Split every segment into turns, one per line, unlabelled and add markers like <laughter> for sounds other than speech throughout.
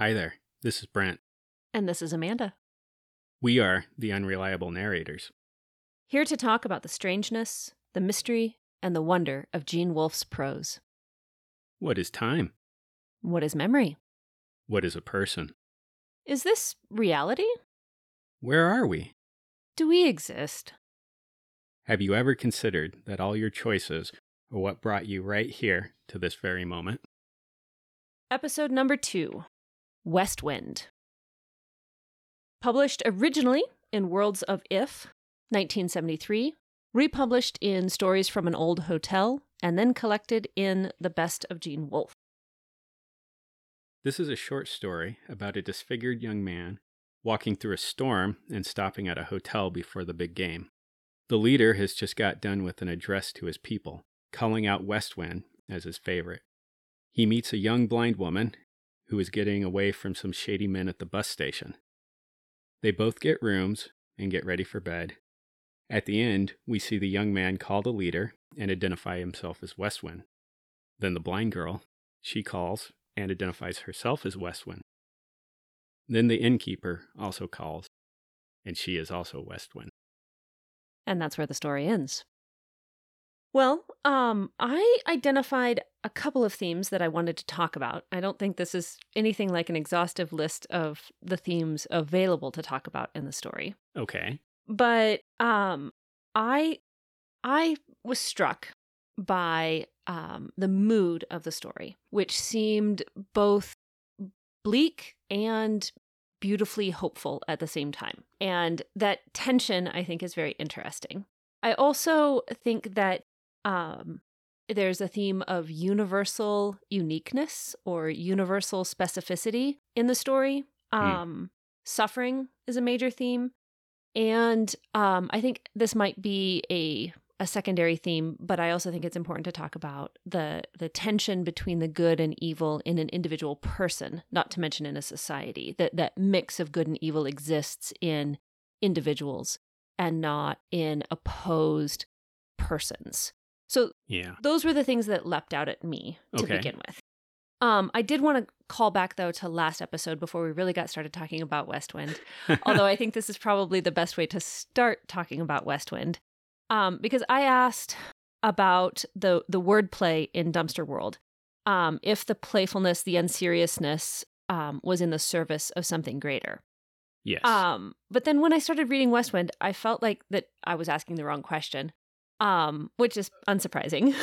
Hi there. This is Brent.
And this is Amanda.
We are the unreliable narrators.
Here to talk about the strangeness, the mystery, and the wonder of Gene Wolfe's prose.
What is time?
What is memory?
What is a person?
Is this reality?
Where are we?
Do we exist?
Have you ever considered that all your choices are what brought you right here to this very moment?
Episode number two West Wind. Published originally in Worlds of If, 1973, republished in Stories from an Old Hotel, and then collected in The Best of Gene Wolfe.
This is a short story about a disfigured young man walking through a storm and stopping at a hotel before the big game. The leader has just got done with an address to his people, calling out West Wind as his favorite. He meets a young blind woman who is getting away from some shady men at the bus station. They both get rooms and get ready for bed. At the end, we see the young man call the leader and identify himself as Westwind. Then the blind girl, she calls and identifies herself as Westwind. Then the innkeeper also calls, and she is also Westwind.
And that's where the story ends. Well, um, I identified a couple of themes that I wanted to talk about. I don't think this is anything like an exhaustive list of the themes available to talk about in the story.
Okay.
But um, I I was struck by um, the mood of the story, which seemed both bleak and beautifully hopeful at the same time. And that tension, I think, is very interesting. I also think that um, there's a theme of universal uniqueness or universal specificity in the story. Um, Suffering is a major theme. And um, I think this might be a a secondary theme, but I also think it's important to talk about the the tension between the good and evil in an individual person, not to mention in a society. That that mix of good and evil exists in individuals and not in opposed persons. So
Yeah.
those were the things that leapt out at me to
Okay.
begin with. Um, I did want to call back though to last episode before we really got started talking about West Wind. <laughs> Although I think this is probably the best way to start talking about West Wind, um, because I asked about the the wordplay in Dumpster World, um, if the playfulness, the unseriousness, um, was in the service of something greater.
yes.
Um, but then when I started reading West Wind, I felt like that I was asking the wrong question, um, which is unsurprising.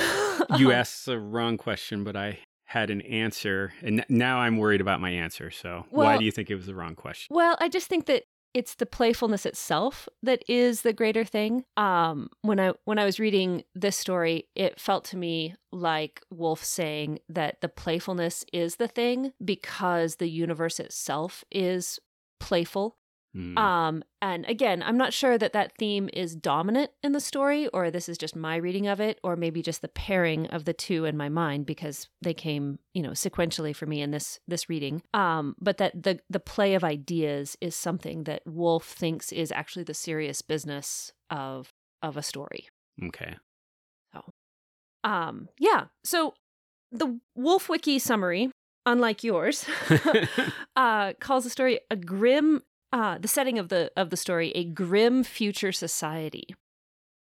<laughs>
you asked the wrong question, but I had an answer, and n- now I'm worried about my answer. So why do you think it was the wrong question?
Well, I just think that it's the playfulness itself that is the greater thing. Um, when I when I was reading this story, it felt to me like Wolfe saying that the playfulness is the thing because the universe itself is playful.
Hmm.
Um, and again, I'm not sure that that theme is dominant in the story, or this is just my reading of it, or maybe just the pairing of the two in my mind because they came, you know, sequentially for me in this this reading. Um, but that the the play of ideas is something that Wolfe thinks is actually the serious business of of a story.
okay.
So, um, yeah. So the Wolfe Wiki summary, unlike yours, <laughs> <laughs> uh, calls the story a grim. Uh, the setting of the of the story a grim future society,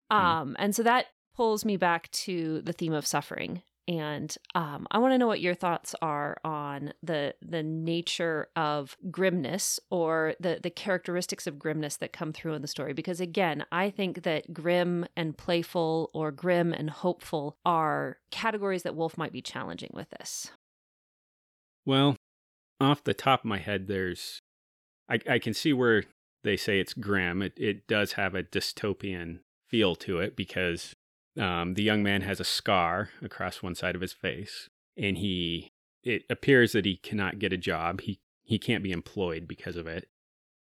um, and so that pulls me back to the theme of suffering. And um, I want to know what your thoughts are on the the nature of grimness or the the characteristics of grimness that come through in the story. Because again, I think that grim and playful or grim and hopeful are categories that Wolfe might be challenging with this.
Well, off the top of my head, there's I, I can see where they say it's grim. It it does have a dystopian feel to it because um, the young man has a scar across one side of his face, and he it appears that he cannot get a job. He he can't be employed because of it,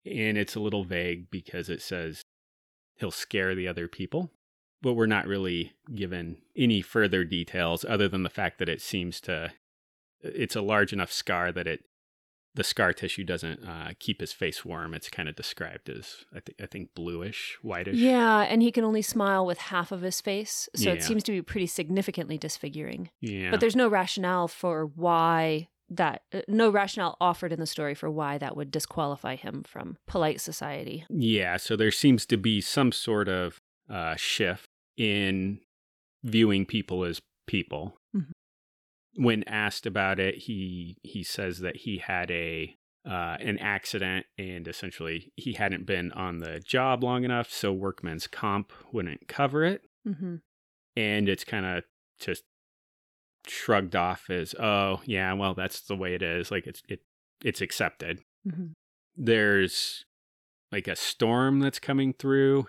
and it's a little vague because it says he'll scare the other people. But we're not really given any further details other than the fact that it seems to it's a large enough scar that it the scar tissue doesn't uh, keep his face warm. It's kind of described as I think I think bluish, whitish.
Yeah, and he can only smile with half of his face, so
Yeah.
it seems to be pretty significantly disfiguring.
yeah.
But there's no rationale for why that uh, no rationale offered in the story for why that would disqualify him from polite society.
Yeah, so there seems to be some sort of uh, shift in viewing people as people.
Mhm.
When asked about it, he he says that he had a uh, an accident and essentially he hadn't been on the job long enough, so workman's comp wouldn't cover it,
Mm-hmm.
and it's kind of just shrugged off as, oh yeah, well that's the way it is. Like it's it it's accepted.
Mm-hmm.
There's like a storm that's coming through.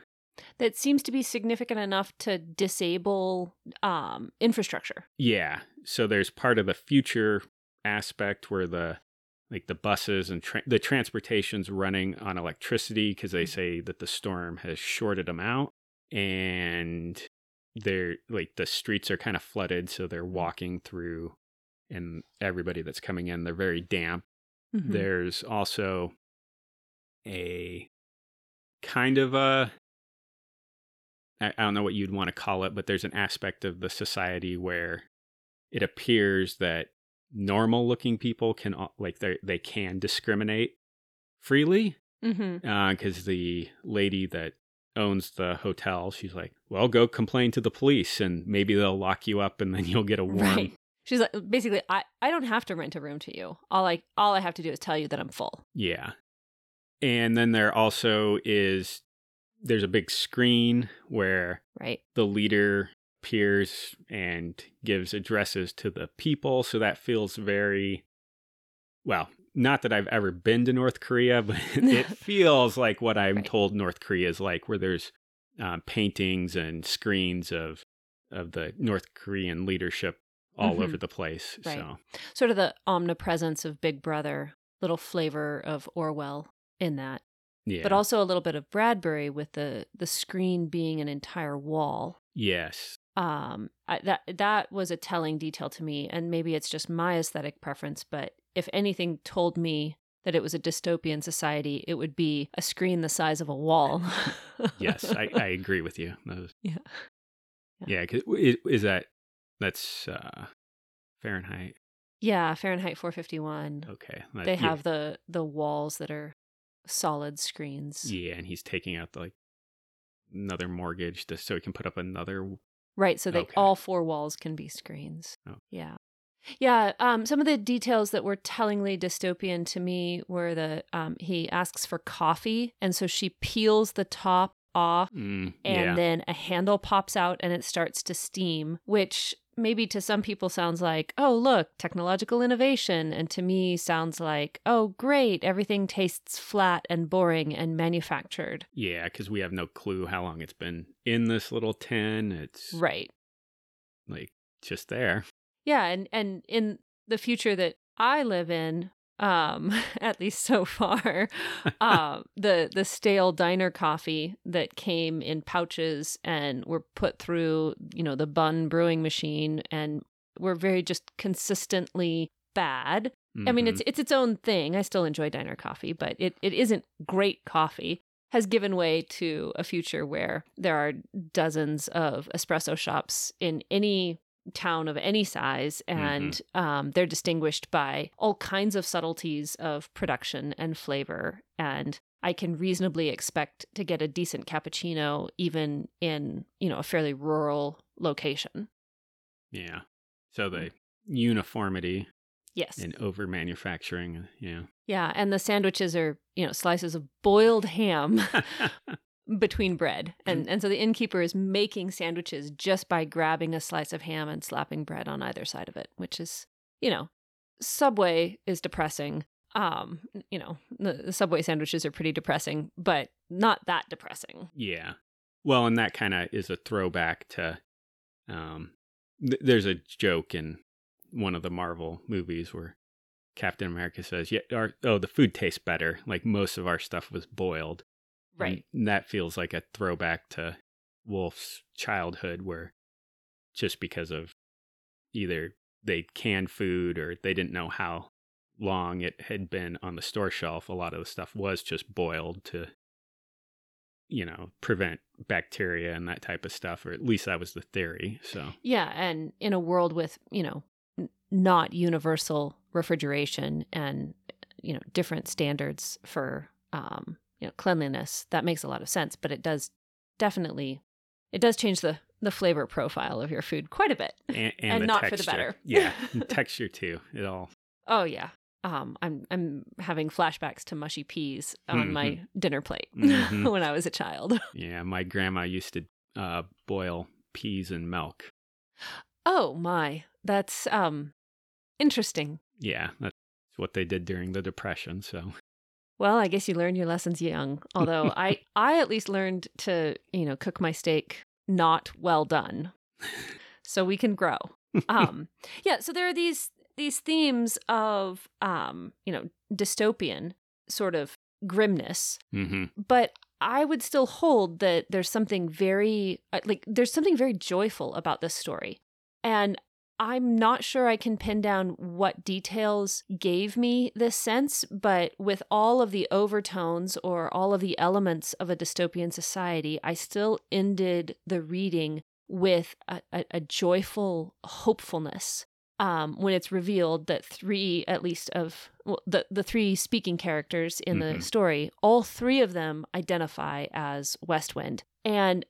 That seems to be significant enough to disable um, infrastructure.
Yeah. So there's part of the future aspect where the like the buses and tra- the transportation's running on electricity because they say that the storm has shorted them out and they're like the streets are kind of flooded so they're walking through and everybody that's coming in they're very damp
Mhm.
there's also a kind of a I I don't know what you'd want to call it, but there's an aspect of the society where it appears that normal looking people can like they they can discriminate freely
mm-hmm.
uh, because the lady that owns the hotel she's like well go complain to the police and maybe they'll lock you up and then you'll get a warm
Right. She's like basically I, I don't have to rent a room to you. All I all I have to do is tell you that I'm full.
Yeah. And then there also is there's a big screen where
Right.
the leader appears and gives addresses to the people, so that feels very well, not that I've ever been to North Korea, <laughs> but <laughs> it feels like what I'm
Right.
told North Korea is like where there's um, paintings and screens of of the North Korean leadership all
Mhm.
over the place.
Right.
So
Sort of the omnipresence of Big Brother, little flavor of Orwell in that.
Yeah.
But also a little bit of Bradbury with the the screen being an entire wall.
yes.
um I, that that was a telling detail to me and maybe it's just my aesthetic preference but if anything told me that it was a dystopian society it would be a screen the size of a wall <laughs>
yes, I, I agree with you. Those,
Yeah.
yeah. 'cause is, is that that's uh, Fahrenheit?
yeah fahrenheit 451
Okay, that-
they
yeah,
have the the walls that are solid screens
Yeah, and he's taking out like another mortgage to, so he can put up another.
right so they
Okay.
all four walls can be screens
Oh.
yeah yeah um some of the details that were tellingly dystopian to me were the um he asks for coffee and so she peels the top off
Mm,
and
yeah,
then a handle pops out and it starts to steam, which maybe to some people sounds like, oh, look, technological innovation. And to me sounds like, oh, great, everything tastes flat and boring and manufactured.
yeah, because we have no clue how long it's been in this little tin. It's
Right.
like just there.
Yeah. And, and in the future that I live in, um, <laughs> at least so far, <laughs> um, the the stale diner coffee that came in pouches and were put through, you know, the Bunn brewing machine and were very just consistently bad. I mean, it's it's its own thing. I still enjoy diner coffee, but it, it isn't great coffee. Has given way to a future where there are dozens of espresso shops in any town of any size, and um, they're distinguished by all kinds of subtleties of production and flavor. And I can reasonably expect to get a decent cappuccino even in you know a fairly rural location.
yeah. So the uniformity
Yes.
and over manufacturing. Yeah.
Yeah, and the sandwiches are, you know, slices of boiled ham <laughs> <laughs> between bread. And and so the innkeeper is making sandwiches just by grabbing a slice of ham and slapping bread on either side of it, which is, you know, Subway is depressing. Um, you know, the, the Subway sandwiches are pretty depressing, but not that depressing.
Yeah. Well, and that kind of is a throwback to um th- there's a joke in one of the Marvel movies where Captain America says, "Yeah, our, oh, the food tastes better. Like most of our stuff was boiled."
Right.
And that feels like a throwback to Wolfe's childhood where just because of either they canned food or they didn't know how long it had been on the store shelf, a lot of the stuff was just boiled to you know, prevent bacteria and that type of stuff, or at least that was the theory. So,
Yeah, and in a world with, you know, n- not universal refrigeration and you know different standards for um, you know cleanliness, that makes a lot of sense. But it does definitely it does change the the flavor profile of your food quite a bit,
and, <laughs> and,
and not
texture.
for the better.
yeah, <laughs> texture too. It all.
Oh yeah. Um, I'm I'm having flashbacks to mushy peas on my
Mhm.
dinner plate
Mhm. <laughs>
when I was a child.
Yeah, my grandma used to uh, boil peas in milk.
Oh my, that's um interesting.
Yeah, that's what they did during the depression. So
Well, I guess you learn your lessons young. <laughs> Although I I at least learned to, you know, cook my steak not well done. So we can grow. <laughs> Um yeah, so there are these these themes of um, you know, dystopian sort of grimness,
hmm
but I would still hold that there's something very uh, like there's something very joyful about this story. And I'm not sure I can pin down what details gave me this sense, but with all of the overtones or all of the elements of a dystopian society, I still ended the reading with a, a, a joyful hopefulness um, when it's revealed that three, at least of well, the the three speaking characters in the
Mhm.
story, all three of them identify as West Wind, and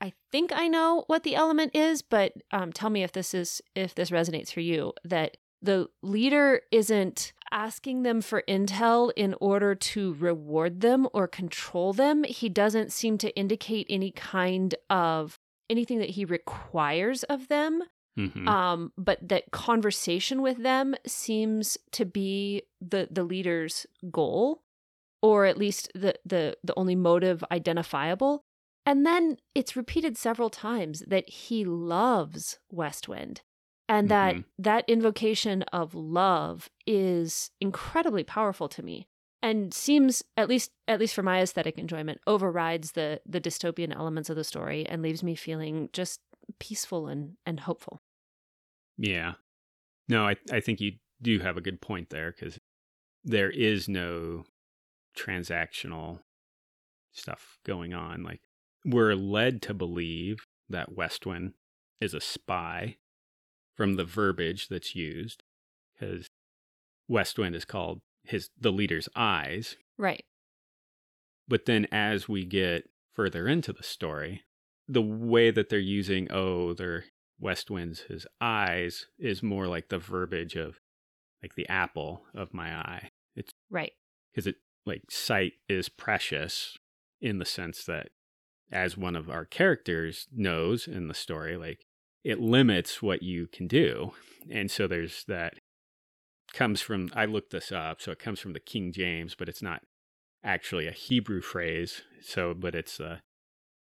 I, think I know what the element is, but um, tell me if this is if this resonates for you. That the leader isn't asking them for intel in order to reward them or control them. He doesn't seem to indicate any kind of anything that he requires of them
hmm
um but that conversation with them seems to be the the leader's goal or at least the the the only motive identifiable and then it's repeated several times that he loves westwind and that
Mhm.
that invocation of love is incredibly powerful to me and seems at least at least for my aesthetic enjoyment overrides the the dystopian elements of the story and leaves me feeling just peaceful and and hopeful
Yeah. No, I I think you do have a good point there because there is no transactional stuff going on. Like we're led to believe that Westwind is a spy from the verbiage that's used because Westwind is called his the leader's eyes.
right
But then as we get further into the story, the way that they're using, oh, they're West Wind's his eyes is more like the verbiage of like the apple of my eye. It's
right
because it like sight is precious in the sense that as one of our characters knows in the story, like it limits what you can do. And so there's that comes from I looked this up, so it comes from the King James, but it's not actually a Hebrew phrase. So but it's uh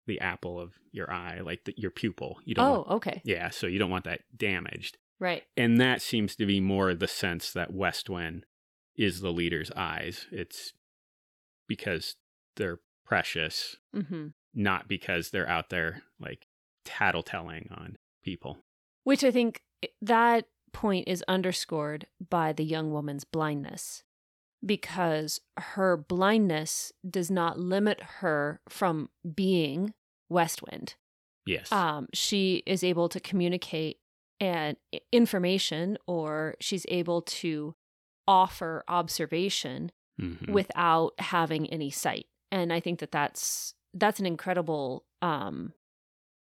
the apple of your eye, like the, your pupil. You don't
oh
want,
okay
yeah, so you don't want that damaged.
right
And that seems to be more the sense that Westwind is the leader's eyes. It's because they're precious,
hmm
not because they're out there like tattletelling on people.
which i think that point is underscored by the young woman's blindness because her blindness does not limit her from being westwind
Yes.
um, she is able to communicate and information or she's able to offer observation
Mhm.
without having any sight and i think that that's that's an incredible um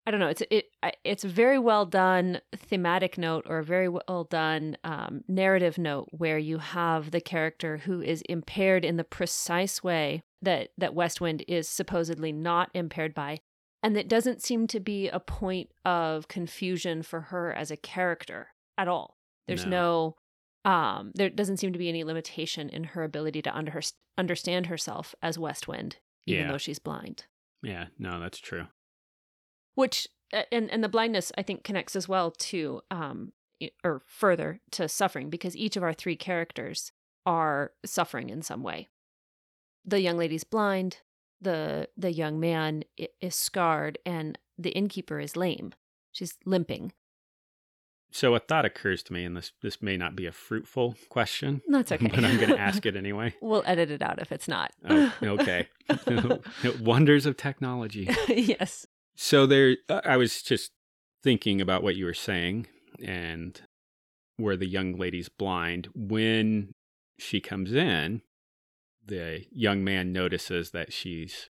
i don't know it's it it's a very well done thematic note or a very well done um, narrative note where you have the character who is impaired in the precise way that that westwind is supposedly not impaired by. And that doesn't seem to be a point of confusion for her as a character at all. There's no, um there doesn't seem to be any limitation in her ability to under, understand herself as westwind even
Yeah.
though she's blind
yeah, no, that's true.
which and and the blindness i think connects as well to um or further to suffering because each of our three characters are suffering in some way. The young lady's blind the the young man is scarred and the innkeeper is lame. She's limping
So a thought occurs to me, and this this may not be a fruitful question,
that's <laughs> okay
but I'm going <laughs> to ask it anyway.
we'll edit it out if it's not
Oh, okay. <laughs> Wonders of technology.
yes
So there, I was just thinking about what you were saying, and where the young lady's blind. When she comes in, the young man notices that she's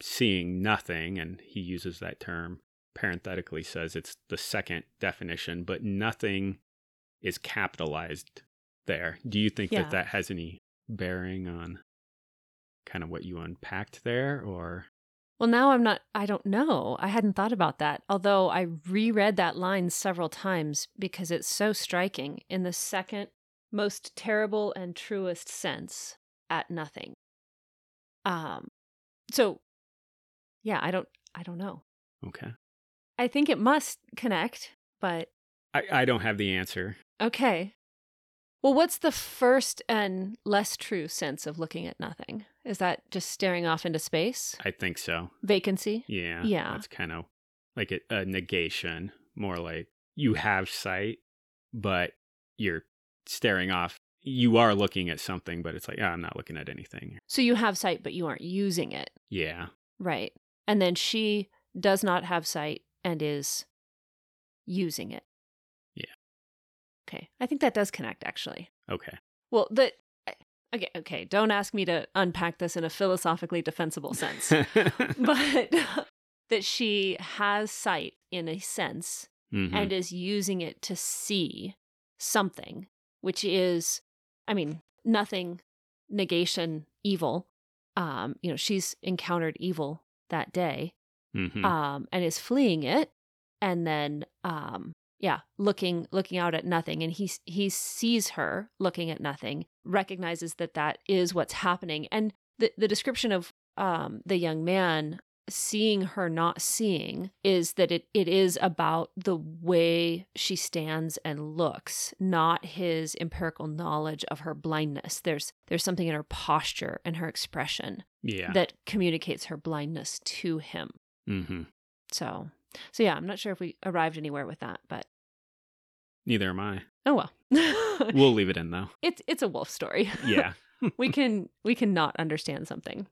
seeing nothing, and he uses that term parenthetically, says it's the second definition, but nothing is capitalized there. Do you think
Yeah.
that that has any bearing on kind of what you unpacked there, or?
Well, now I'm not, I don't know. I hadn't thought about that. Although I reread that line several times because it's so striking in the second most terrible and truest sense at nothing. Um, so yeah, I don't, I don't know.
Okay.
I think it must connect, but
I, I don't have the answer.
okay. Well, what's the first and less true sense of looking at nothing? Is that just staring off into space?
I think so.
Vacancy?
Yeah.
Yeah.
That's kind of like a, a negation, more like you have sight, but you're staring off. You are looking at something, but it's like, yeah, I'm not looking at anything.
So you have sight, but you aren't using it.
Yeah.
Right. And then she does not have sight and is using it.
Yeah.
Okay. I think that does connect actually.
Okay.
Well, the okay, okay, don't ask me to unpack this in a philosophically defensible sense. <laughs> but <laughs> that she has sight in a sense
Mhm.
and is using it to see something, which is, I mean, nothing, negation, evil. Um, you know, she's encountered evil that day,
Mhm.
um, and is fleeing it, and then, um, yeah, looking looking out at nothing, and he he sees her looking at nothing, recognizes that that is what's happening, and the the description of um the young man seeing her not seeing is that it, it is about the way she stands and looks not his empirical knowledge of her blindness there's there's something in her posture and her expression
yeah.
that communicates her blindness to him
hmm
so so yeah i'm not sure if we arrived anywhere with that but
Neither am I.
oh well <laughs>
We'll leave it in though.
it's it's a Wolfe story <laughs>
Yeah. <laughs>
we can we can not understand something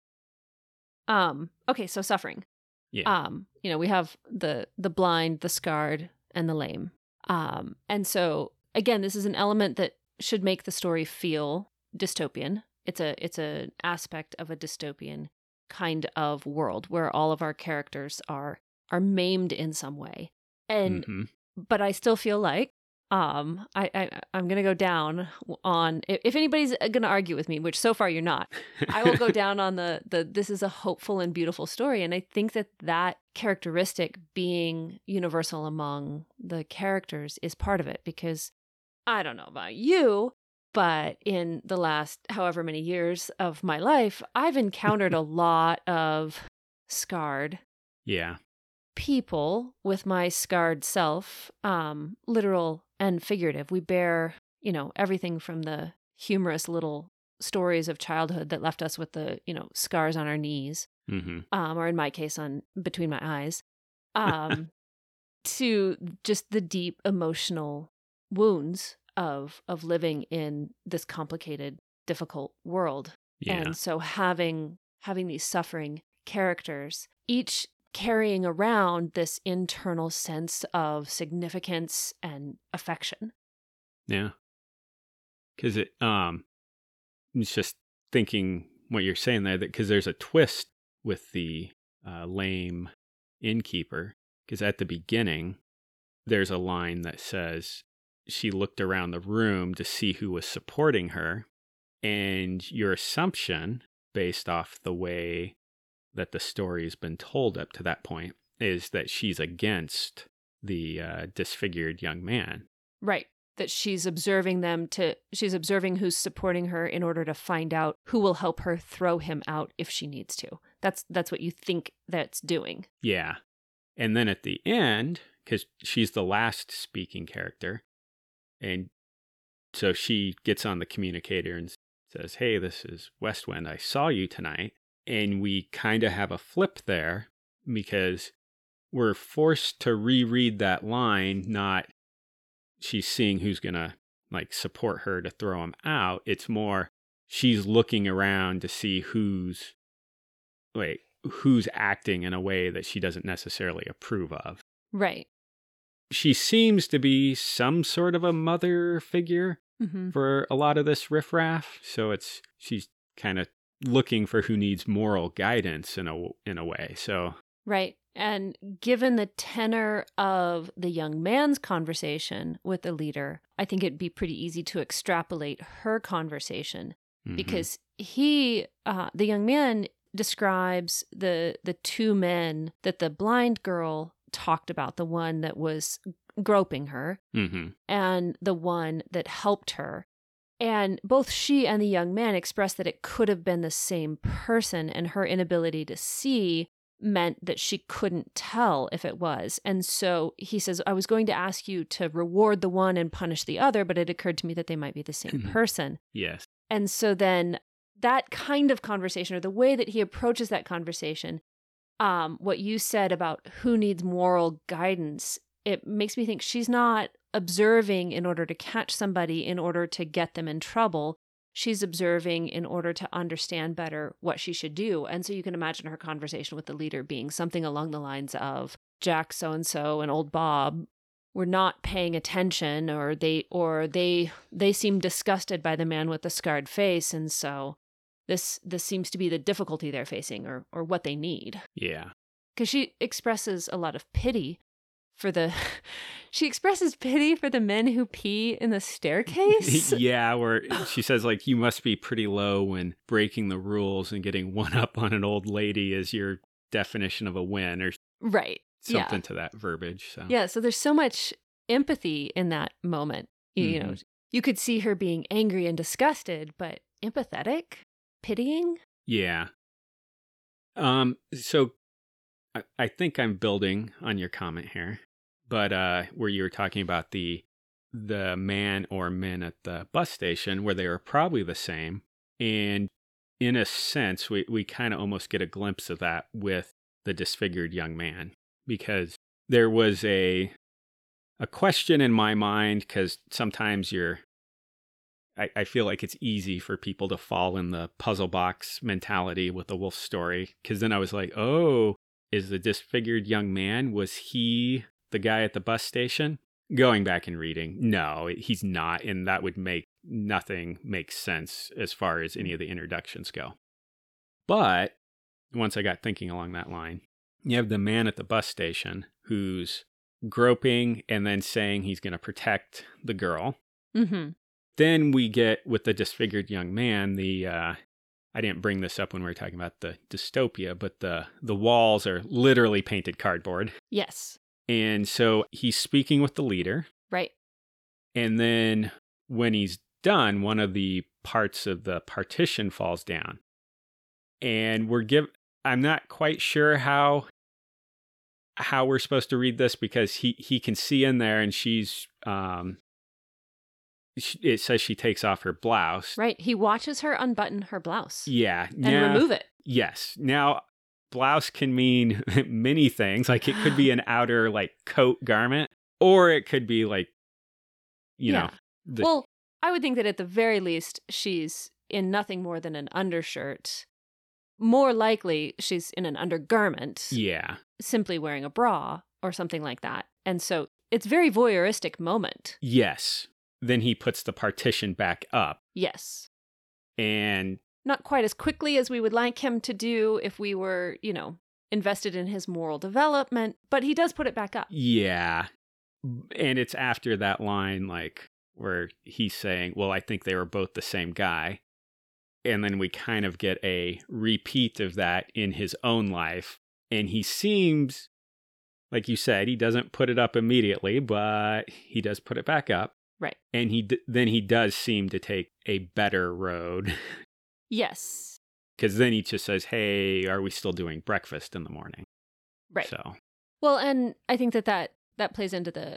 um okay so suffering
Yeah.
um you know we have the the blind the scarred and the lame um and so again this is an element that should make the story feel dystopian it's a it's an aspect of a dystopian kind of world where all of our characters are are maimed in some way and
Mhm.
but I still feel like um I, I I'm gonna go down on if, if anybody's gonna argue with me, which so far you're not, I will go <laughs> down on the the this is a hopeful and beautiful story, and I think that that characteristic being universal among the characters is part of it because I don't know about you, but in the last however many years of my life, I've encountered <laughs> a lot of scarred
Yeah.
people with my scarred self, um, literal and figurative. We bear, you know, everything from the humorous little stories of childhood that left us with the, you know, scars on our knees,
hmm
um, or in my case, on between my eyes, <laughs> um, to just the deep emotional wounds of of living in this complicated, difficult world.
Yeah.
And so having having these suffering characters, each carrying around this internal sense of significance and affection.
Yeah. Cause it um it's just thinking what you're saying there that because there's a twist with the uh, lame innkeeper. Because at the beginning, there's a line that says she looked around the room to see who was supporting her. And your assumption, based off the way that the story's been told up to that point, is that she's against the uh, disfigured young man.
Right. That she's observing them to she's observing who's supporting her in order to find out who will help her throw him out if she needs to. That's that's what you think that's doing.
Yeah. And then at the end, because she's the last speaking character, and so she gets on the communicator and says, Hey, this is Westwind. I saw you tonight. And we kind of have a flip there because we're forced to reread that line, not she's seeing who's going to like support her to throw him out. It's more she's looking around to see who's wait, who's acting in a way that she doesn't necessarily approve of.
Right.
She seems to be some sort of a mother figure
Mm-hmm.
for a lot of this riffraff. So it's she's kind of looking for who needs moral guidance in a in a way. So
Right. And given the tenor of the young man's conversation with the leader, I think it'd be pretty easy to extrapolate her conversation
mhm.
because he, uh, the young man, describes the the two men that the blind girl talked about, the one that was groping her
Mhm.
and the one that helped her. And both she and the young man expressed that it could have been the same person, and her inability to see meant that she couldn't tell if it was. And so he says, I was going to ask you to reward the one and punish the other, but it occurred to me that they might be the same <laughs> person.
yes,
And so then that kind of conversation or the way that he approaches that conversation, um, what you said about who needs moral guidance, it makes me think she's not observing in order to catch somebody in order to get them in trouble. She's observing in order to understand better what she should do. And so you can imagine her conversation with the leader being something along the lines of Jack so and so and old Bob were not paying attention or they or they they seem disgusted by the man with the scarred face and so this this seems to be the difficulty they're facing or or what they need
yeah,
because she expresses a lot of pity for the <laughs> she expresses pity for the men who pee in the <laughs> staircase
yeah. Where <laughs> she says like you must be pretty low when breaking the rules and getting one up on an old lady is your definition of a win or
right Yeah.
something to that verbiage. So
Yeah, so there's so much empathy in that moment. You, you know, mm-hmm. you could see her being angry and disgusted, but empathetic, pitying.
Yeah. Um. So, I, I think I'm building on your comment here, but uh, where you were talking about the the man or men at the bus station, where they were probably the same, and in a sense, we we kind of almost get a glimpse of that with the disfigured young man because there was a a question in my mind because sometimes you're I, I feel like it's easy for people to fall in the puzzle box mentality with the Wolfe story. Because then I was like, oh, is the disfigured young man, was he the guy at the bus station? Going back and reading, no, he's not. And that would make nothing make sense as far as any of the introductions go. But once I got thinking along that line, you have the man at the bus station who's groping and then saying he's going to protect the girl
Mm-hmm.
Then we get with the disfigured young man the uh i didn't bring this up when we were talking about the dystopia but the the walls are literally painted cardboard.
Yes,
and so he's speaking with the leader.
Right.
and then when he's done one of the parts of the partition falls down. And we're give i'm not quite sure how how we're supposed to read this because he he can see in there and she's um it says she takes off her blouse
Right. He watches her unbutton her blouse
yeah
and
now-
remove it.
yes now blouse can mean <laughs> many things like it could be <gasps> an outer like coat garment or it could be like you know the,
well, I would think that at the very least she's in nothing more than an undershirt. More likely she's in an undergarment,
yeah
simply wearing a bra or something like that. And so it's very voyeuristic moment.
Yes. Then he puts the partition back up
Yes.
and
Not quite as quickly as we would like him to do if we were, you know, invested in his moral development, but he does put it back up.
yeah. And it's after that line like where he's saying, "Well, I think they were both the same guy." And then we kind of get a repeat of that in his own life and he seems like you said, he doesn't put it up immediately, but he does put it back up.
Right.
And he d- then he does seem to take a better road <laughs>
Yes.
because then he just says, "Hey, are we still doing breakfast in the morning?"
Right.
So
Well, and I think that that, that plays into the.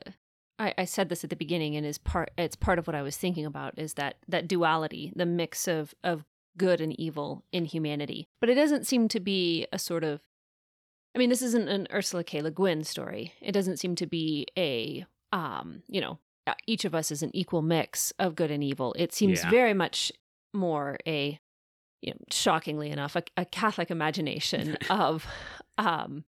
I, I said this at the beginning, and is part. It's part of what I was thinking about is that that duality, the mix of of good and evil in humanity. But it doesn't seem to be a sort of. I mean, this isn't an Ursula K. Le Guin story. It doesn't seem to be a, um, you know, each of us is an equal mix of good and evil. It seems
Yeah.
very much more a, you know, shockingly enough, a, a Catholic imagination <laughs> of, um,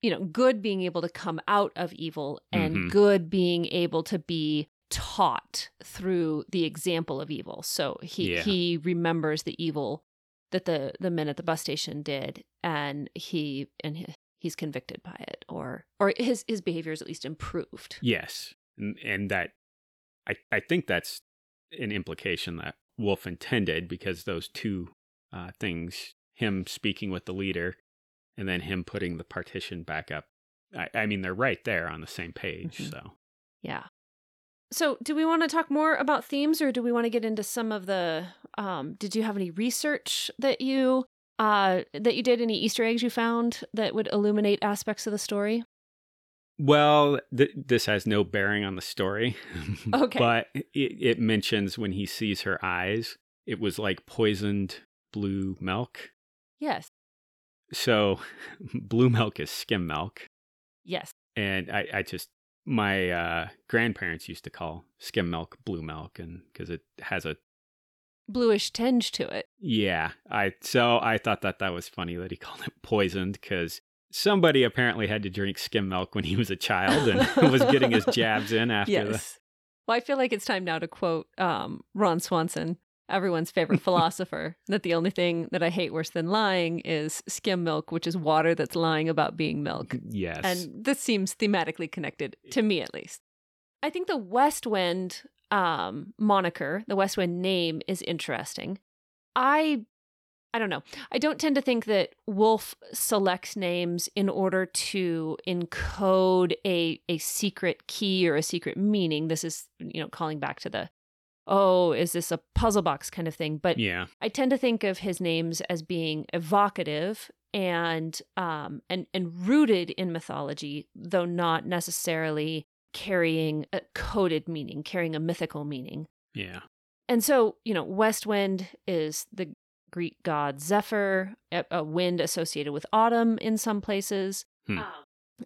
you know, good being able to come out of evil and
Mhm.
good being able to be taught through the example of evil. So he
Yeah.
he remembers the evil that the the men at the bus station did and he and he, he's convicted by it or or his his behavior is at least improved.
Yes, and, and that I I think that's an implication that Wolfe intended because those two uh, things, him speaking with the leader, and then him putting the partition back up. I, I mean, they're right there on the same page.
Mhm.
So
Yeah. So, do we want to talk more about themes or do we want to get into some of the um did you have any research that you uh that you did any easter eggs you found that would illuminate aspects of the story?
Well, th- this has no bearing on the story. <laughs>
Okay.
but it, it mentions when he sees her eyes, it was like poisoned blue milk.
Yes.
So, <laughs> blue milk is skim milk.
Yes.
And I, I just, my uh, grandparents used to call skim milk blue milk, and because it has a,
Bluish tinge to it.
yeah. I so I thought that that was funny that he called it poisoned because somebody apparently had to drink skim milk when he was a child and <laughs> was getting his jabs in after the
Yes. Well, I feel like it's time now to quote um, Ron Swanson, everyone's favorite <laughs> philosopher, that the only thing that I hate worse than lying is skim milk, which is water that's lying about being milk.
Yes.
And this seems thematically connected, to me at least. I think the West Wind um, moniker, the West Wind name, is interesting. I. I don't know. I don't tend to think that Wolfe selects names in order to encode a a secret key or a secret meaning. This is, you know, calling back to the oh, is this a puzzle box kind of thing? But
yeah.
I tend to think of his names as being evocative and um and and rooted in mythology, though not necessarily carrying a coded meaning, carrying a mythical meaning.
Yeah.
And so, you know, West Wind is the Greek god Zephyr, a, a wind associated with autumn in some places.
Hmm.
Um,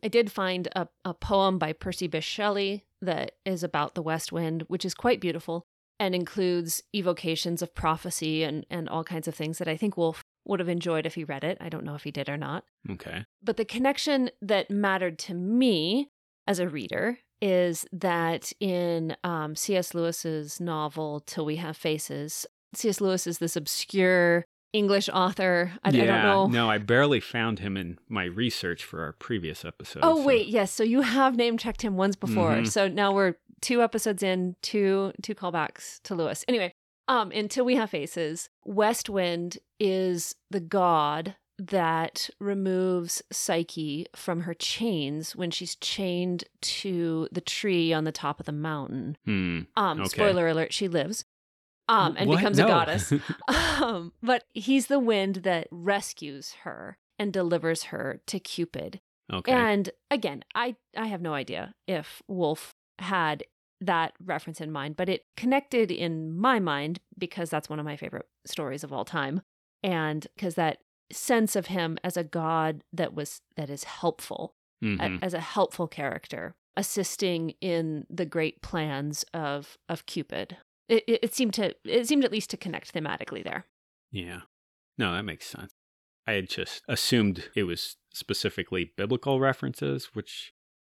I did find a, a poem by Percy Bysshe Shelley that is about the West Wind, which is quite beautiful and includes evocations of prophecy and, and all kinds of things that I think Wolfe would have enjoyed if he read it. I don't know if he did or not.
Okay.
But the connection that mattered to me as a reader is that in um, C.S. Lewis's novel Till We Have Faces, C.S. Lewis is this obscure English author. I,
yeah.
I don't know.
No, I barely found him in my research for our previous episode.
Oh
so-
wait, yes. So you have name checked him once before.
Mhm.
So now we're two episodes in, two two callbacks to Lewis. Anyway, um, until we have faces, West Wind is the god that removes Psyche from her chains when she's chained to the tree on the top of the mountain.
Hmm.
Um,
Okay.
spoiler alert, she lives. Um, and
What?
becomes
No.
a goddess. <laughs> um, but he's the wind that rescues her and delivers her to Cupid.
okay.
And again, I I have no idea if Wolfe had that reference in mind, but it connected in my mind because that's one of my favorite stories of all time and because that sense of him as a god that was that is helpful a-
Mhm.
as a helpful character assisting in the great plans of of Cupid. It, it, it seemed to it seemed at least to connect thematically there.
Yeah. No, that makes sense. I had just assumed it was specifically biblical references, which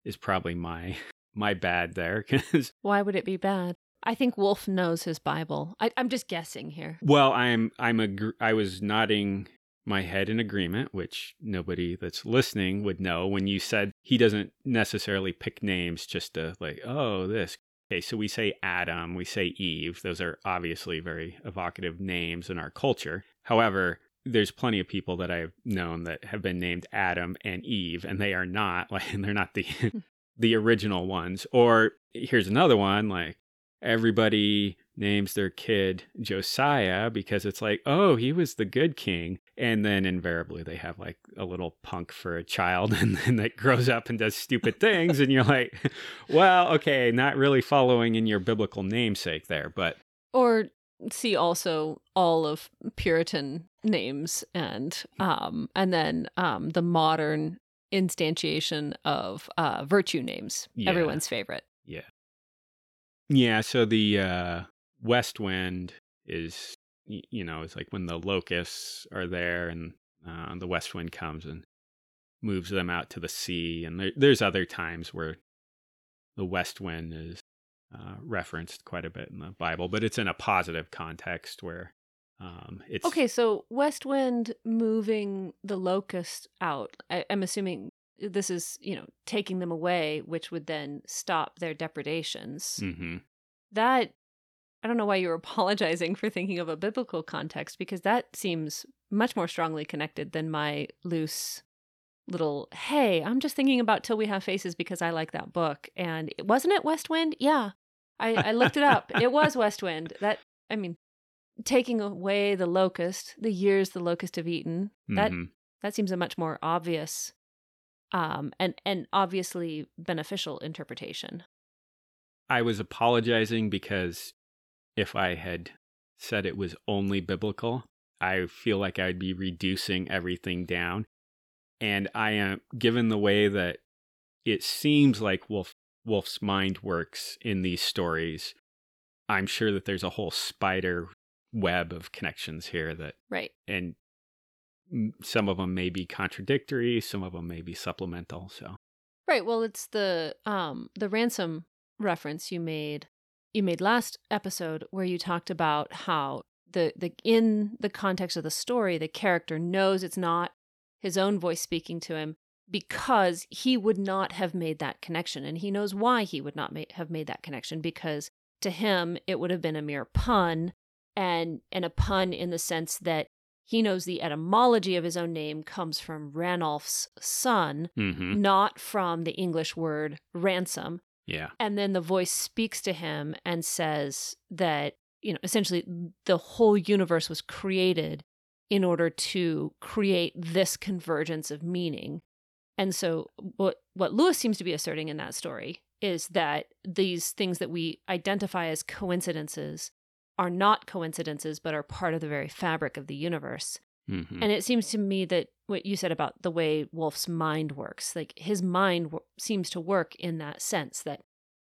is probably my <laughs> my bad there cuz <laughs>
Why would it be bad? I think Wolfe knows his Bible. I, I'm just guessing here.
well, I'm I'm a I was nodding my head in agreement, which nobody that's listening would know when you said he doesn't necessarily pick names just to like, oh, this. Okay, so we say Adam, we say Eve. Those are obviously very evocative names in our culture. However, there's plenty of people that I've known that have been named Adam and Eve, and they are not <laughs> like they're not the hmm. the original ones. Or here's another one like everybody names their kid Josiah because it's like, oh, he was the good king. And then invariably they have like a little punk for a child <laughs> and then that grows up and does stupid things. and you're like, well, okay, not really following in your biblical namesake there. But
Or see also all of Puritan names and um and then um the modern instantiation of uh virtue names.
Yeah.
Everyone's favorite.
yeah, yeah so the uh, west wind is, you know, it's like when the locusts are there and uh, the west wind comes and moves them out to the sea. And there, there's other times where the west wind is uh, referenced quite a bit in the Bible, but it's in a positive context where um, it's
Okay, so west wind moving the locust out. I, I'm assuming this is, you know, taking them away, which would then stop their depredations.
Mhm.
That I don't know why you're <laughs> apologizing for thinking of a biblical context because that seems much more strongly connected than my loose little hey, I'm just thinking about Till We Have Faces because I like that book. And it- wasn't it West Wind? Yeah. I, I looked it up. It was West Wind. That I mean, taking away the locust, the years the locust have eaten, that
Mhm.
that seems a much more obvious um and and obviously beneficial interpretation.
I was apologizing because if I had said it was only biblical, I feel like I'd be reducing everything down. And I am given the way that it seems like Wolfe Wolfe's mind works in these stories, I'm sure that there's a whole spider web of connections here that
Right.
and some of them may be contradictory, some of them may be supplemental, so
Right. Well, it's the um the ransom reference you made you made last episode where you talked about how the the in the context of the story the character knows it's not his own voice speaking to him because he would not have made that connection and he knows why he would not ma- have made that connection because to him it would have been a mere pun and and a pun in the sense that he knows the etymology of his own name comes from Ranulph's son
mhm.
not from the English word ransom.
Yeah.
And then the voice speaks to him and says that, you know, essentially the whole universe was created in order to create this convergence of meaning. And so what what Lewis seems to be asserting in that story is that these things that we identify as coincidences are not coincidences but are part of the very fabric of the universe.
Mhm.
And it seems to me that what you said about the way Wolfe's mind works, like his mind w- seems to work in that sense that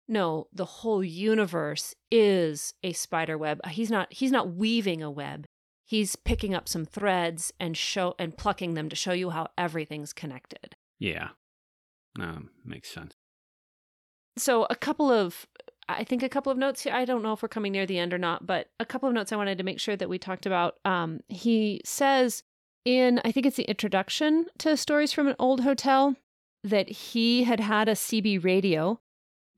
no, the whole universe is a spider web. He's not he's not weaving a web. He's picking up some threads and show and plucking them to show you how everything's connected.
Yeah. Um, makes sense.
So a couple of I think a couple of notes here. I don't know if we're coming near the end or not, but a couple of notes I wanted to make sure that we talked about. Um, he says in, I think it's the introduction to Stories from an Old Hotel, that he had had a CB radio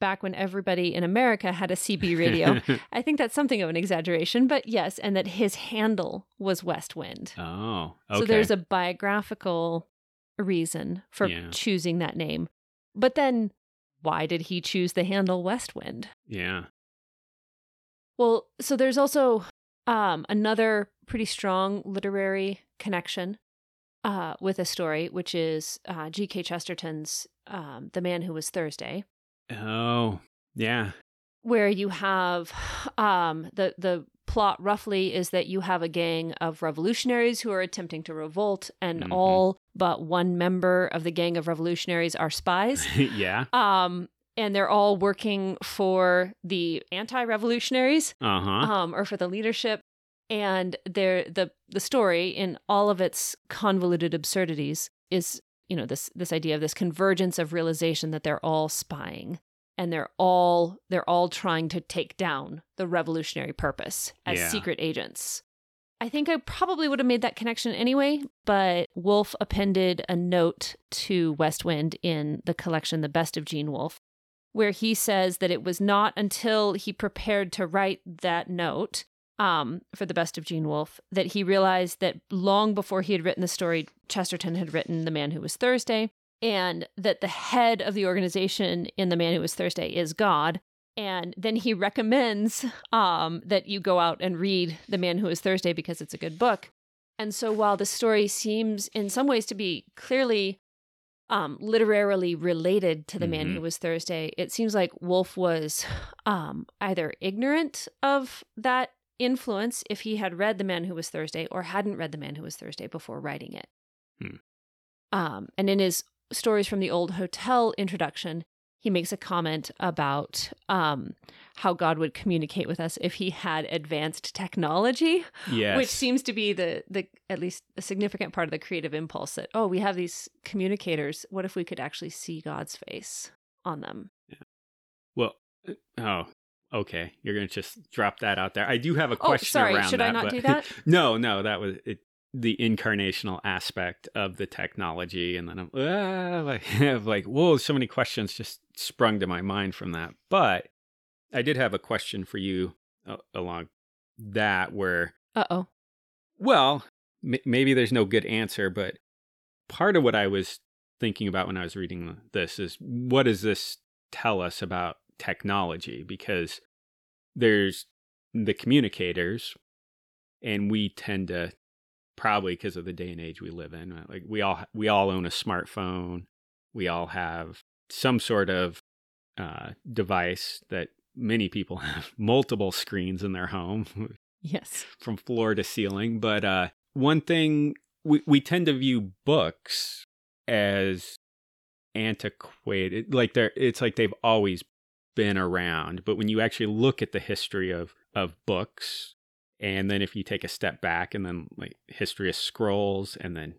back when everybody in America had a CB radio. <laughs> I think that's something of an exaggeration, but yes, and that his handle was West Wind.
oh, okay.
So there's a biographical reason for
Yeah.
choosing that name. But then why did he choose the handle West Wind?
yeah.
Well, so there's also um, another pretty strong literary connection uh, with a story, which is uh, G.K. Chesterton's um, The Man Who Was Thursday,
Oh, yeah.
where you have um, the the plot roughly is that you have a gang of revolutionaries who are attempting to revolt, and
Mhm.
all but one member of the gang of revolutionaries are spies. <laughs>
yeah.
Um, and they're all working for the anti-revolutionaries,
Uh huh.
um, or for the leadership. And they're, the the story, in all of its convoluted absurdities, is you know this this idea of this convergence of realization that they're all spying and they're all they're all trying to take down the revolutionary purpose as
Yeah.
secret agents. I think I probably would have made that connection anyway, but Wolfe appended a note to West Wind in the collection The Best of Gene Wolfe, where he says that it was not until he prepared to write that note um, for The Best of Gene Wolfe that he realized that long before he had written the story, Chesterton had written The Man Who Was Thursday, and that the head of the organization in The Man Who Was Thursday is God. And then he recommends um, that you go out and read The Man Who Was Thursday because it's a good book. And so while the story seems in some ways to be clearly um, literarily related to The Man
Mhm.
Who Was Thursday, it seems like Wolfe was um, either ignorant of that influence if he had read The Man Who Was Thursday or hadn't read The Man Who Was Thursday before writing it.
Hmm.
Um, and in his Stories from the Old Hotel introduction, he makes a comment about um, how God would communicate with us if he had advanced technology,
Yes.
which seems to be the the at least a significant part of the creative impulse that oh, we have these communicators, what if we could actually see God's face on them?
well, uh, oh, okay. You're going to just drop that out there. I do have a question.
Oh,
question
sorry,
around
should
that.
I not
but-
do that? <laughs>
no, no, that was it, the incarnational aspect of the technology. And then I'm ah, like, <laughs> like, whoa, so many questions just sprung to my mind from that. But I did have a question for you uh, along that where
Uh-oh.
Well, m- maybe there's no good answer, but part of what I was thinking about when I was reading this is what does this tell us about technology? Because there's the communicators, and we tend to probably because of the day and age we live in, like we all we all own a smartphone, we all have some sort of uh, device that many people <laughs> have multiple screens in their home <laughs>
Yes.
from floor to ceiling. But uh, one thing we we tend to view books as antiquated, like they're it's like they've always been around. But when you actually look at the history of of books, and then if you take a step back, and then like history of scrolls, and then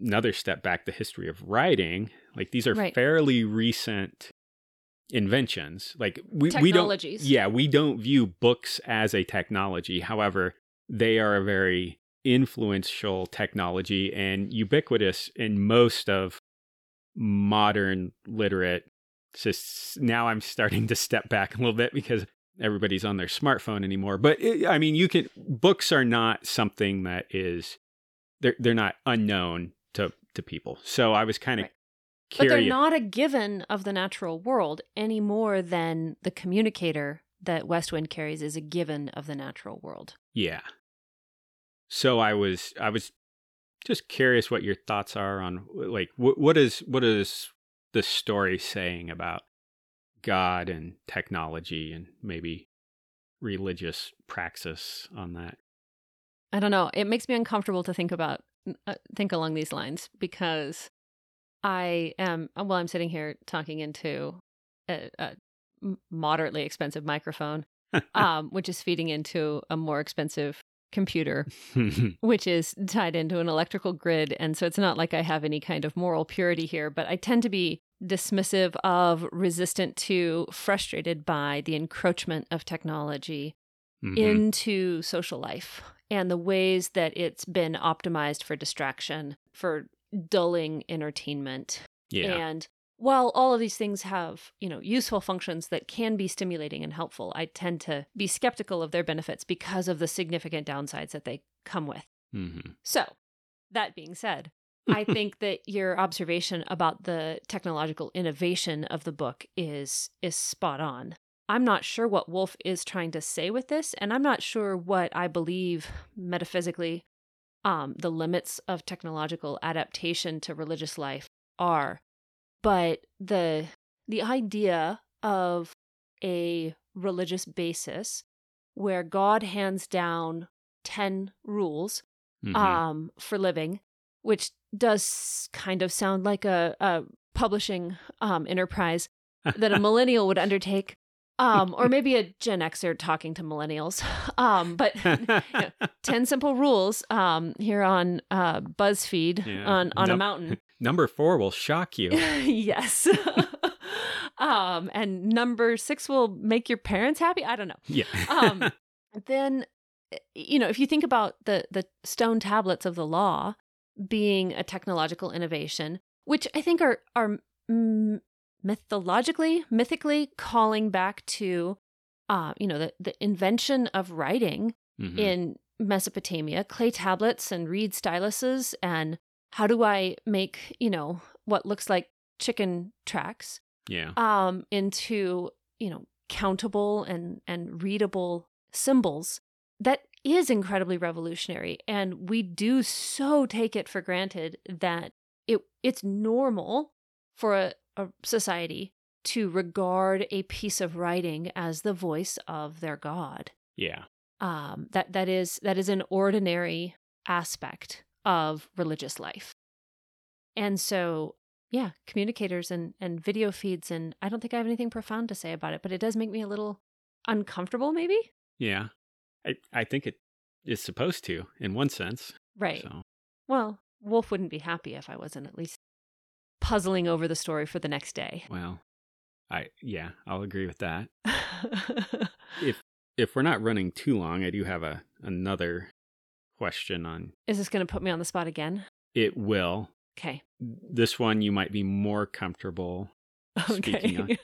another step back, the history of writing, like these are
Right.
fairly recent inventions. Like we we don't yeah, we don't view books as a technology. However, they are a very influential technology and ubiquitous in most of modern literate. So now, I'm starting to step back a little bit because everybody's on their smartphone anymore. But it, I mean, you can books are not something that is they're they're not unknown to to people. So I was kind of
Right. But they're not a given of the natural world any more than the communicator that West Wind carries is a given of the natural world.
Yeah. So I was I was just curious what your thoughts are on like what what is what is the story saying about God and technology and maybe religious praxis on that.
I don't know. It makes me uncomfortable to think about uh, think along these lines because I am well. I'm sitting here talking into a moderately expensive microphone, <laughs> um, which is feeding into a more expensive computer, <laughs> which is tied into an electrical grid, and so it's not like I have any kind of moral purity here. But I tend to be dismissive of, resistant to, frustrated by the encroachment of technology
Mhm.
into social life and the ways that it's been optimized for distraction, for dulling entertainment.
yeah.
And while all of these things have, you know, useful functions that can be stimulating and helpful, I tend to be skeptical of their benefits because of the significant downsides that they come with.
Mhm.
So, that being said, I think that your observation about the technological innovation of the book is is spot on. I'm not sure what Wolfe is trying to say with this, and I'm not sure what I believe metaphysically um, the limits of technological adaptation to religious life are. But the the idea of a religious basis where God hands down ten rules
Mhm.
um, for living, which does kind of sound like a, a publishing um, enterprise <laughs> that a millennial would undertake, um, or <laughs> maybe a Gen Xer talking to millennials. <laughs> Um, but know, 10 simple rules um, here on uh, BuzzFeed
Yeah.
on, on a mountain.
Number 4 will shock you.
yes. um, and number six will make your parents happy. I don't know
Yeah.
um, then eh, you know if you think about the the stone tablets of the law being a technological innovation which i think are are mythologically mythically calling back to uh, you know the, the invention of writing
Mhm.
in mesopotamia clay tablets and reed styluses and how do i make you know what looks like chicken tracks
yeah.
um into you know countable and and readable symbols that is incredibly revolutionary and we do so take it for granted that it it's normal for a, a society to regard a piece of writing as the voice of their god
Yeah.
um that that is that is an ordinary aspect of religious life and so yeah communicators and and video feeds and i don't think i have anything profound to say about it but it does make me a little uncomfortable, maybe.
Yeah. I, I think it is supposed to, in one sense.
Right.
So,
Well, Wolfe wouldn't be happy if I wasn't at least puzzling over the story for the next day.
well, I, yeah, I'll agree with that. <laughs> If if we're not running too long, I do have a another question on
Is this going to put me on the spot again?
it will.
Okay.
This one you might be more comfortable <laughs> Speaking
Okay.
of-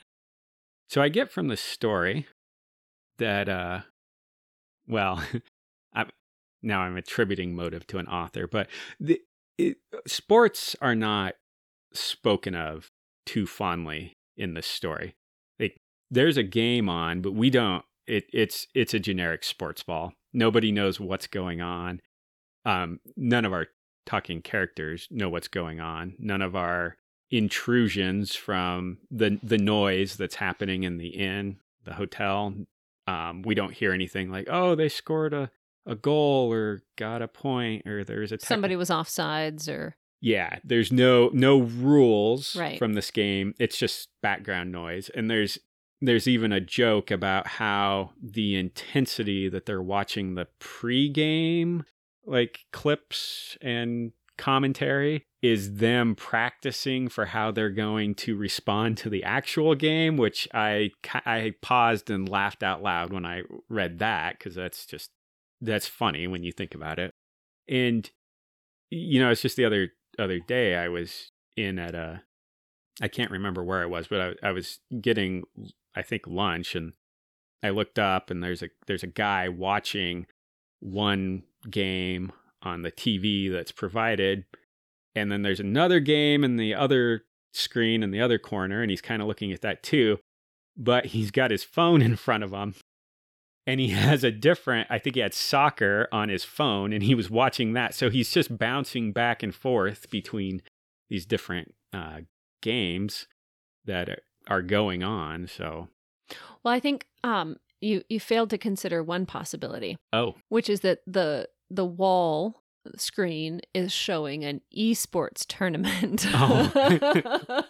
So I get from the story that, uh, well, <laughs> I'm, now I'm attributing motive to an author, but the it, sports are not spoken of too fondly in this story. Like, there's a game on, but we don't. It, it's it's a generic sports ball. Nobody knows what's going on. Um, none of our talking characters know what's going on. None of our intrusions from the the noise that's happening in the inn, the hotel. Um, we don't hear anything like, "Oh, they scored a a goal or got a point or there's a techni-"
Somebody was offsides or
Yeah, there's no no rules
Right.
from this game. It's just background noise, and there's there's even a joke about how the intensity that they're watching the pregame like clips and commentary is them practicing for how they're going to respond to the actual game which i i paused and laughed out loud when i read that cuz that's just that's funny when you think about it. And you know it's just the other other day i was in at a i can't remember where i was but i, I was getting i think lunch and i looked up and there's a there's a guy watching one game on the tv that's provided. And then there's another game in the other screen in the other corner and he's kind of looking at that too but he's got his phone in front of him and he <laughs> has a different i think he had soccer on his phone and he was watching that. So he's just bouncing back and forth between these different uh, games that are- are going on so.
Well, I think um you you failed to consider one possibility,
oh.
which is that the the wall screen is showing an esports tournament. <laughs>
Oh.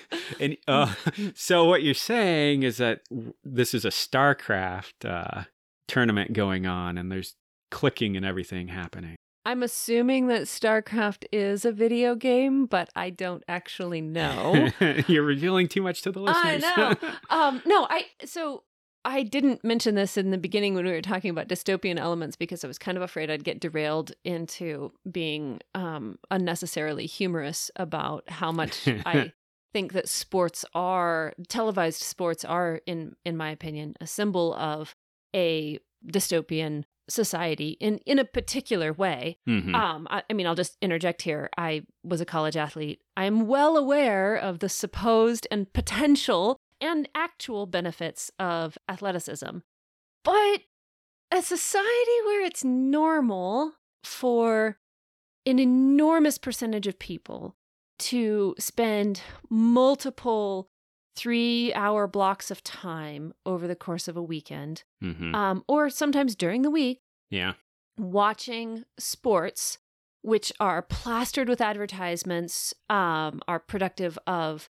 <laughs> and uh, so what you're saying is that w- this is a starcraft uh, tournament going on and there's clicking and everything happening
I'm assuming that StarCraft is a video game, but I don't actually know. <laughs>
you're revealing too much to the
I
listeners
know. um, no, I so I didn't mention this in the beginning when we were talking about dystopian elements because I was kind of afraid I'd get derailed into being um, unnecessarily humorous about how much I <laughs> think that sports are televised sports are in in my opinion a symbol of a dystopian society in in a particular way
Mhm.
um, I, I mean, I'll just interject here. I was a college athlete. I'm well aware of the supposed and potential and actual benefits of athleticism. But a society where it's normal for an enormous percentage of people to spend multiple three hour blocks of time over the course of a weekend,
Mhm.
um, or sometimes during the week
yeah
watching sports which are plastered with advertisements um are productive of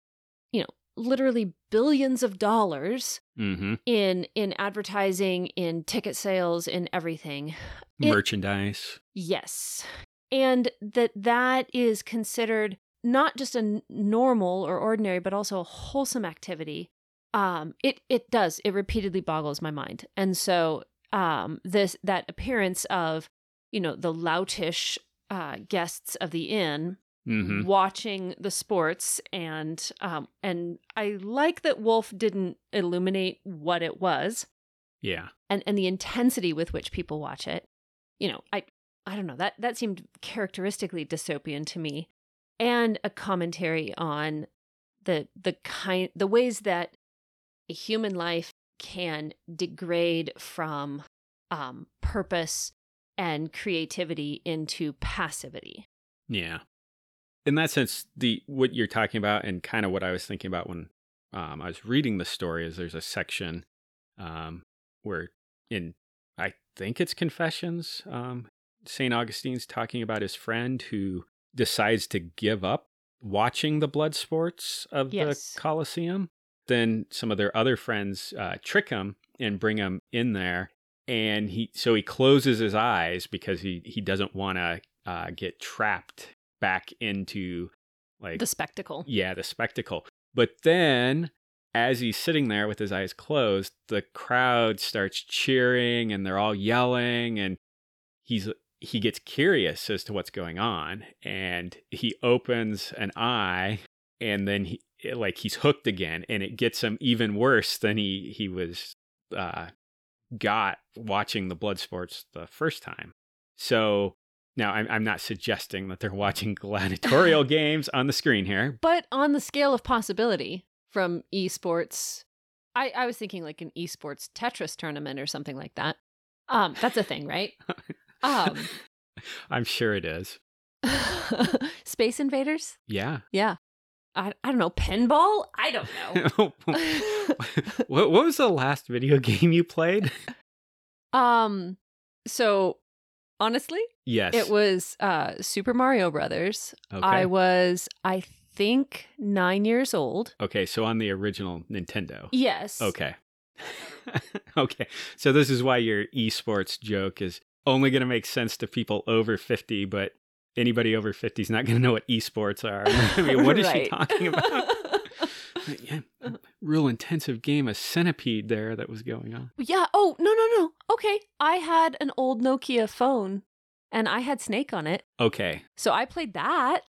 literally billions of dollars
hmm
in in advertising in ticket sales in everything. It-
merchandise.
Yes. And that that is considered not just a normal or ordinary but also a wholesome activity. Um it it does. It repeatedly boggles my mind. And so um this that appearance of you know the loutish uh guests of the inn
hmm
watching the sports and um and i like that wolfe didn't illuminate what it was.
Yeah.
And and the intensity with which people watch it. You know i i don't know that that seemed characteristically dystopian to me. And a commentary on the the kind the ways that a human life can degrade from um purpose and creativity into passivity.
Yeah. In that sense, the what you're talking about and kind of what I was thinking about when um, I was reading the story is there's a section um, where in I think it's Confessions, um, St. Augustine's talking about his friend who decides to give up watching the blood sports of
Yes.
the Colosseum. Then some of their other friends uh, trick him and bring him in there. And he so he closes his eyes because he he doesn't want to uh, get trapped back into like
The spectacle.
yeah the spectacle. But then as he's sitting there with his eyes closed, the crowd starts cheering and they're all yelling and he's he gets curious as to what's going on and he opens an eye and then he like he's hooked again and it gets him even worse than he he was uh got watching the blood sports the first time so now i'm, I'm not suggesting that they're watching <laughs> gladiatorial <laughs> games on the screen here
But on the scale of possibility from esports, I, I was thinking like an esports Tetris tournament or something like that. Um, that's a thing, right? <laughs> Um,
i'm sure it is
Space Invaders?
yeah
Yeah. I, I don't know. Pinball? I don't know.
what, what was the last video game you played
um, so honestly,
yes
it was uh Super Mario Brothers.
okay
I was, I think, nine years old.
okay so on the original nintendo
Yes.
Okay. <laughs> okay. So this is why your esports joke is only going to make sense to people over 50, but anybody over 50 is not going to know what esports are. <laughs> I mean, what is she talking about? <laughs> <laughs> yeah, real intensive game of centipede there that was going on.
yeah. Oh, no, no, no. Okay. I had an old Nokia phone and I had Snake on it.
Okay.
So I played that.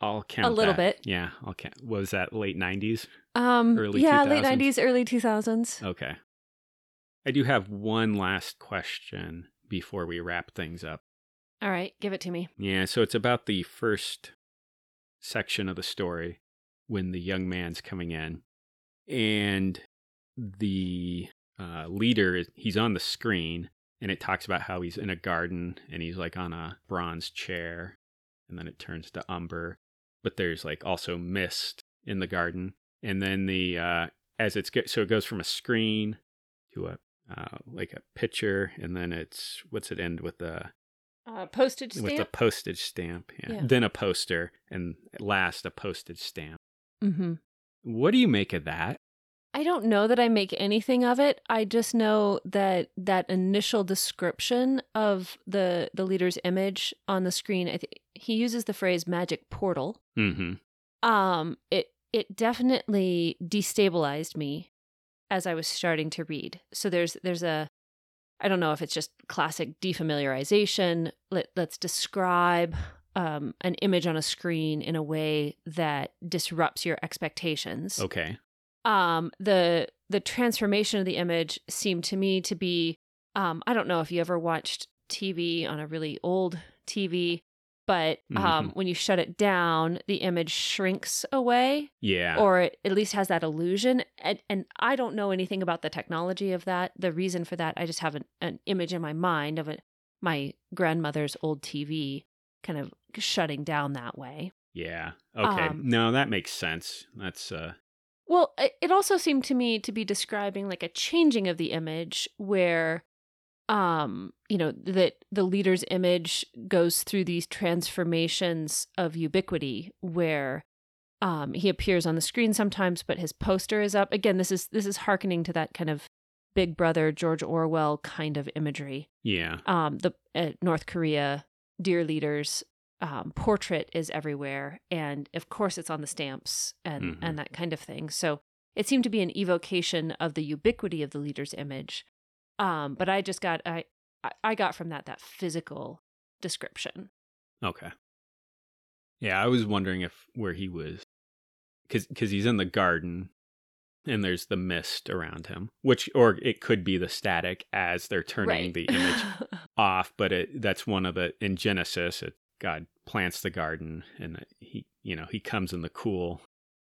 I'll count a
little
that.
bit.
Yeah, I'll count. Was that late 90s?
Um,
Early
yeah, late
2000s.
90s, early 2000s.
Okay. I do have one last question before we wrap things up.
All right. Give it to me.
Yeah, so it's about the first section of the story when the young man's coming in, and the uh, leader he's on the screen, and it talks about how he's in a garden and he's like on a bronze chair, and then it turns to umber, but there's like also mist in the garden, and then the uh, as it's go- so it goes from a screen to a uh, like a picture, and then it's what's it end with the
Uh, postage stamp.
with a postage stamp, yeah.
Yeah.
Then a poster, and last a postage stamp.
Mm-hmm.
What do you make of that?
I don't know that I make anything of it. I just know that that initial description of the the leader's image on the screen, I th- he uses the phrase magic portal.
Mm-hmm.
Um it it definitely destabilized me as I was starting to read. So there's there's a I don't know if it's just classic defamiliarization. Let, let's describe um, an image on a screen in a way that disrupts your expectations
Okay.
um the the transformation of the image seemed to me to be um i don't know if you ever watched tv on a really old tv but um
Mhm.
when you shut it down the image shrinks away
Yeah.
or it at least has that illusion and, and i don't know anything about the technology of that the reason for that i just have an, an image in my mind of it my grandmother's old tv kind of shutting down that way
yeah. Okay.
um,
no, that makes sense. That's uh.
Well, it also seemed to me to be describing like a changing of the image where um you know that the leader's image goes through these transformations of ubiquity where um he appears on the screen sometimes but his poster is up again this is this is hearkening to that kind of big brother george orwell kind of imagery
Yeah.
um the uh, north korea dear leaders um, portrait is everywhere and of course it's on the stamps and
Mhm.
and that kind of thing so it seemed to be an evocation of the ubiquity of the leader's image um but i just got i I- got from that that physical description
Okay. Yeah, I was wondering if where he was, because because he's in the garden, and there's the mist around him, which or it could be the static as they're turning the image <laughs> off but it that's one of the in genesis it god plants the garden and he you know he comes in the cool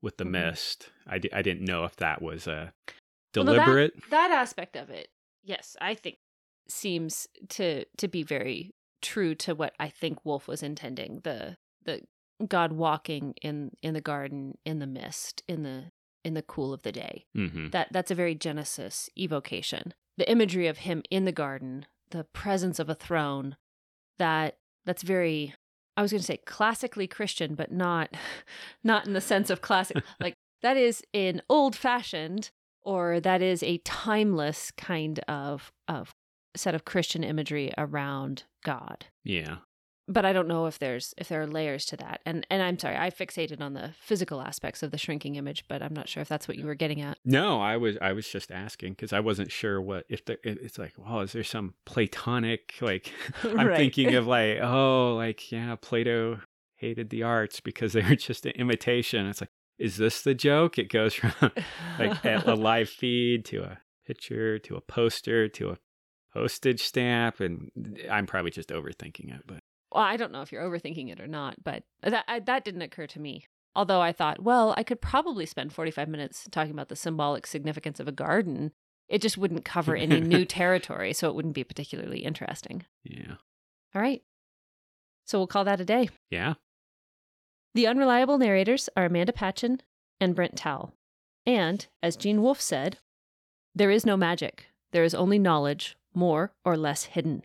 with the
Mhm.
mist. I, I didn't know if that was a
Well, no, that-
deliberate
that aspect of it yes i think seems to to be very true to what i think wolfe was intending the the god walking in in the garden in the mist in the in the cool of the day.
Hmm
that that's a very genesis evocation. The imagery of him in the garden the presence of a throne that that's very i was going to say classically christian but not <laughs> not in the sense of classic <laughs> like that is an old fashioned or that is a timeless kind of of set of Christian imagery around God.
Yeah.
But I don't know if there's if there are layers to that. And and I'm sorry, I fixated on the physical aspects of the shrinking image, but I'm not sure if that's what you were getting at.
No, I was I was just asking because I wasn't sure what if there, it's like, well, is there some Platonic like <laughs> <laughs> I'm
Right.
thinking of <laughs> like, oh, like yeah, Plato hated the arts because they were just an imitation. It's like, is this the joke? It goes from like a, a live feed to a picture to a poster to a postage stamp, and eh, I'm probably just overthinking it, but
Well, I don't know if you're overthinking it or not, but that I, that didn't occur to me. Although I thought, well, I could probably spend 45 minutes talking about the symbolic significance of a garden. It just wouldn't cover any new <laughs> territory, so it wouldn't be particularly interesting.
yeah,
All right. So we'll call that a day.
yeah,
The unreliable narrators are Amanda Patchen and Brent Towle. And, as Gene Wolfe said, there is no magic. There is only knowledge, more or less hidden.